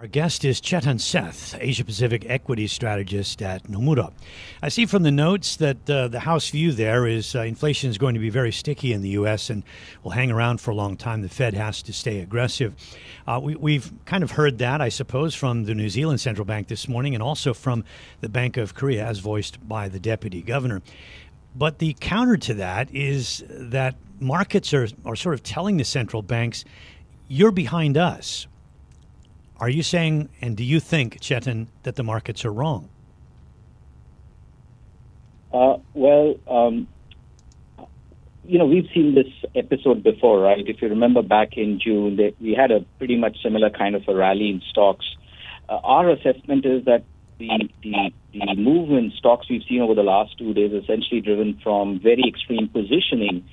Our guest is Chetan Seth, Asia Pacific equity strategist at Nomura. I see from the notes that uh, the House view there is uh, inflation is going to be very sticky in the U.S. and will hang around for a long time. The Fed has to stay aggressive. Uh, we, have kind of heard that, I suppose, from the New Zealand Central Bank this morning and also from the Bank of Korea, as voiced by the deputy governor. But the counter to that is that markets are, are sort of telling the central banks, you're behind us are you saying, and do you think, Chetan, that the markets are wrong? Uh, well, um, you know, we've seen this episode before, right? If you remember back in June, they, we had a pretty much similar kind of a rally in stocks. Uh, our assessment is that the, the, the move in stocks we've seen over the last two days is essentially driven from very extreme positioning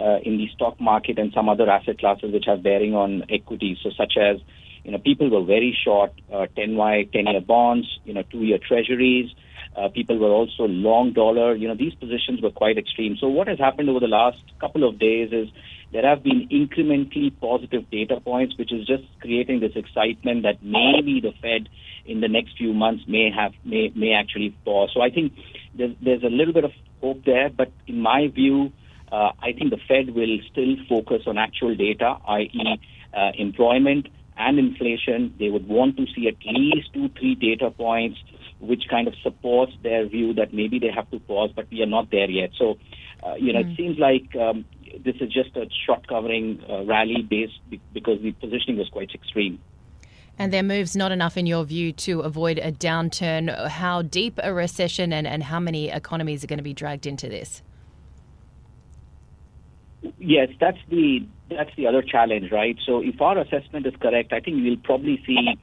uh, in the stock market and some other asset classes which have bearing on equities, so such as you know, people were very short uh, 10Y, 10-year bonds, you know, two-year treasuries. Uh, people were also long dollar. You know, these positions were quite extreme. So what has happened over the last couple of days is there have been incrementally positive data points, which is just creating this excitement that maybe the Fed in the next few months may have may may actually pause. So I think there's, there's a little bit of hope there, but in my view, uh, I think the Fed will still focus on actual data, i.e., uh, employment and inflation. They would want to see at least two, three data points which kind of supports their view that maybe they have to pause, but we are not there yet. So, uh, you know, mm. it seems like um, this is just a short covering uh, rally based because the positioning was quite extreme. And their moves not enough, in your view, to avoid a downturn. How deep a recession and, and how many economies are going to be dragged into this? Yes, that's the that's the other challenge, right? So if our assessment is correct, I think we'll probably see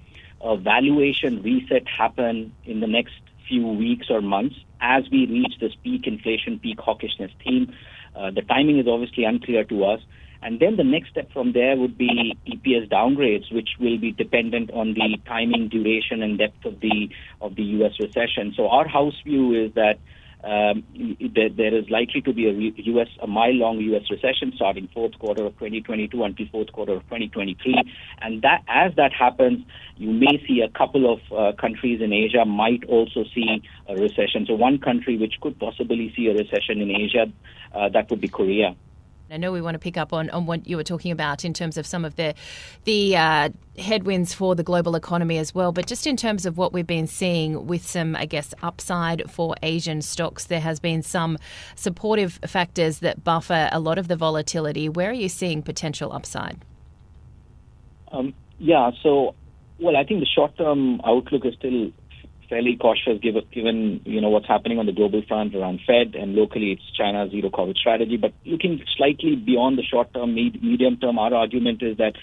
a valuation reset happen in the next few weeks or months as we reach this peak inflation, peak hawkishness theme. Uh, the timing is obviously unclear to us. And then the next step from there would be EPS downgrades, which will be dependent on the timing, duration, and depth of the of the U.S. recession. So our house view is that um, there, there is likely to be a U.S. a mile-long U.S. recession starting fourth quarter of 2022 until fourth quarter of 2023, and that as that happens, you may see a couple of uh, countries in Asia might also see a recession. So one country which could possibly see a recession in Asia, uh, that would be Korea. I know we want to pick up on, on what you were talking about in terms of some of the the uh, headwinds for the global economy as well, but just in terms of what we've been seeing with some, I guess, upside for Asian stocks, there has been some supportive factors that buffer a lot of the volatility. Where are you seeing potential upside? Um, yeah, so well, I think the short-term outlook is still fairly cautious given, given you know what's happening on the global front around Fed and locally it's China's zero COVID strategy. But looking slightly beyond the short term, medium term, our argument is that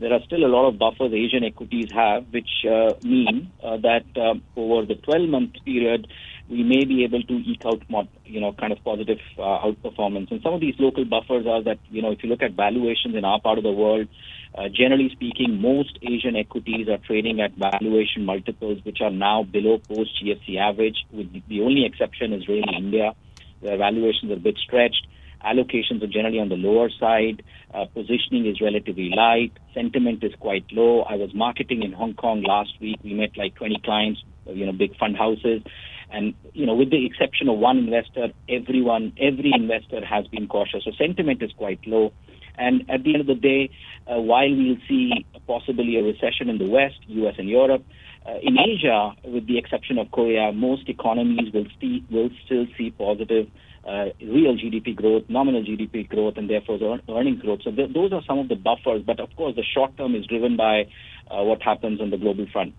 there are still a lot of buffers Asian equities have, which uh, mean uh, that uh, over the 12 month period, we may be able to eke out more, you know, kind of positive uh, outperformance. And some of these local buffers are that, you know, if you look at valuations in our part of the world, uh, generally speaking, most Asian equities are trading at valuation multiples which are now below post GFC average. With the only exception is really India, where valuations are a bit stretched. Allocations are generally on the lower side. Uh, positioning is relatively light. Sentiment is quite low. I was marketing in Hong Kong last week. We met like 20 clients, you know, big fund houses. And, you know, with the exception of one investor, everyone, every investor has been cautious. So sentiment is quite low. And at the end of the day, uh, while we'll see possibly a recession in the West, U.S. and Europe, uh, in Asia, with the exception of Korea, most economies will, see, will still see positive uh, real GDP growth, nominal GDP growth, and therefore the earnings growth. So th- those are some of the buffers. But of course, the short term is driven by uh, what happens on the global front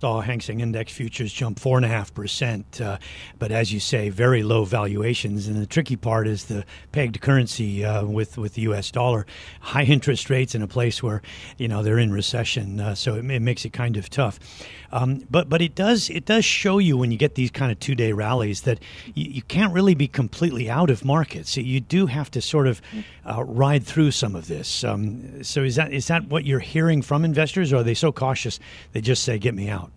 saw Hang Seng Index futures jump 4.5%. Uh, but as you say, very low valuations. And the tricky part is the pegged currency uh, with, with the U.S. dollar. High interest rates in a place where, you know, they're in recession. Uh, so it, it, makes it kind of tough. Um, but but it does it does show you when you get these kind of two day rallies that you, you, can't really be completely out of markets. You do have to sort of uh, ride through some of this. Um, so is that is that what you're hearing from investors, or are they so cautious they just say, "Get me out"?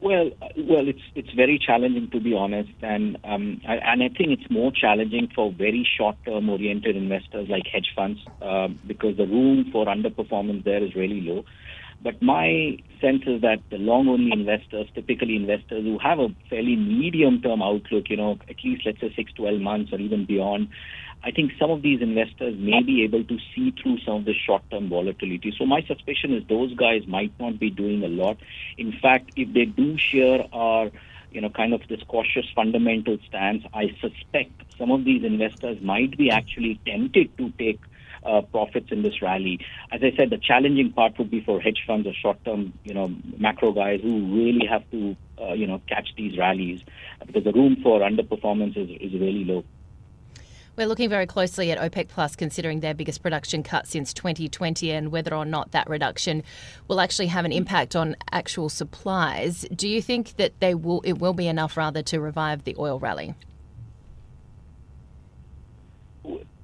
Well, well, it's it's very challenging to be honest, and um, I, and I think it's more challenging for very short-term oriented investors like hedge funds uh, because the room for underperformance there is really low. But my sense is that the long-only investors, typically investors who have a fairly medium-term outlook, you know, at least let's say six, 12 months or even beyond, I think some of these investors may be able to see through some of the short-term volatility. So my suspicion is those guys might not be doing a lot. In fact, if they do share our, you know, kind of this cautious fundamental stance, I suspect some of these investors might be actually tempted to take uh, profits in this rally. As I said, the challenging part would be for hedge funds or short-term, you know, macro guys who really have to, uh, you know, catch these rallies because the room for underperformance is, is really low. We're looking very closely at OPEC Plus, considering their biggest production cut since 2020 and whether or not that reduction will actually have an impact on actual supplies. Do you think that they will? It will be enough, rather, to revive the oil rally?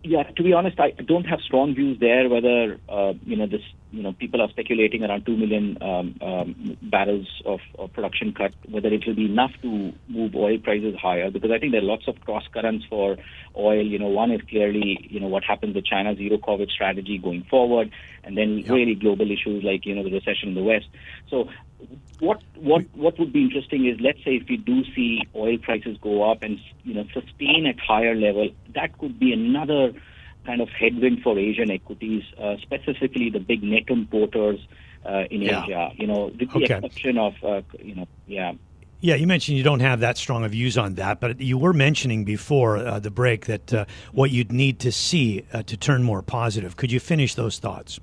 Yeah, to be honest, I don't have strong views there. Whether uh, you know this you know, people are speculating around 2 million um, um, barrels of, of, production cut, whether it will be enough to move oil prices higher, because I think there are lots of cross currents for oil. You know, one is clearly, you know, what happens with China's zero COVID strategy going forward, and then really global issues like, you know, the recession in the West. So what what what would be interesting is let's say if we do see oil prices go up and you know sustain at higher level, that could be another kind of headwind for Asian equities, uh, specifically the big net importers uh, in yeah. Asia. You know, with the okay. exception of, uh, you know, yeah. Yeah, you mentioned you don't have that strong of views on that, but you were mentioning before uh, the break that uh, what you'd need to see uh, to turn more positive. Could you finish those thoughts?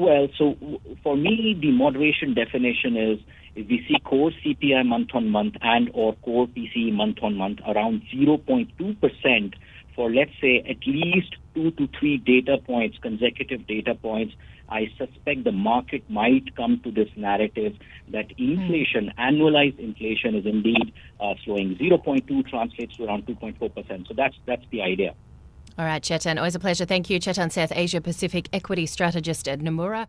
Well, so for me, the moderation definition is if we see core CPI month on month and or core PCE month on month around 0.2 percent for, let's say, at least two to three data points, consecutive data points, I suspect the market might come to this narrative that inflation, mm. annualized inflation, is indeed uh, slowing. 0.2 translates to around 2.4%. So that's that's the idea. All right, Chetan, always a pleasure. Thank you, Chetan Seth, Asia Pacific equity strategist at Nomura.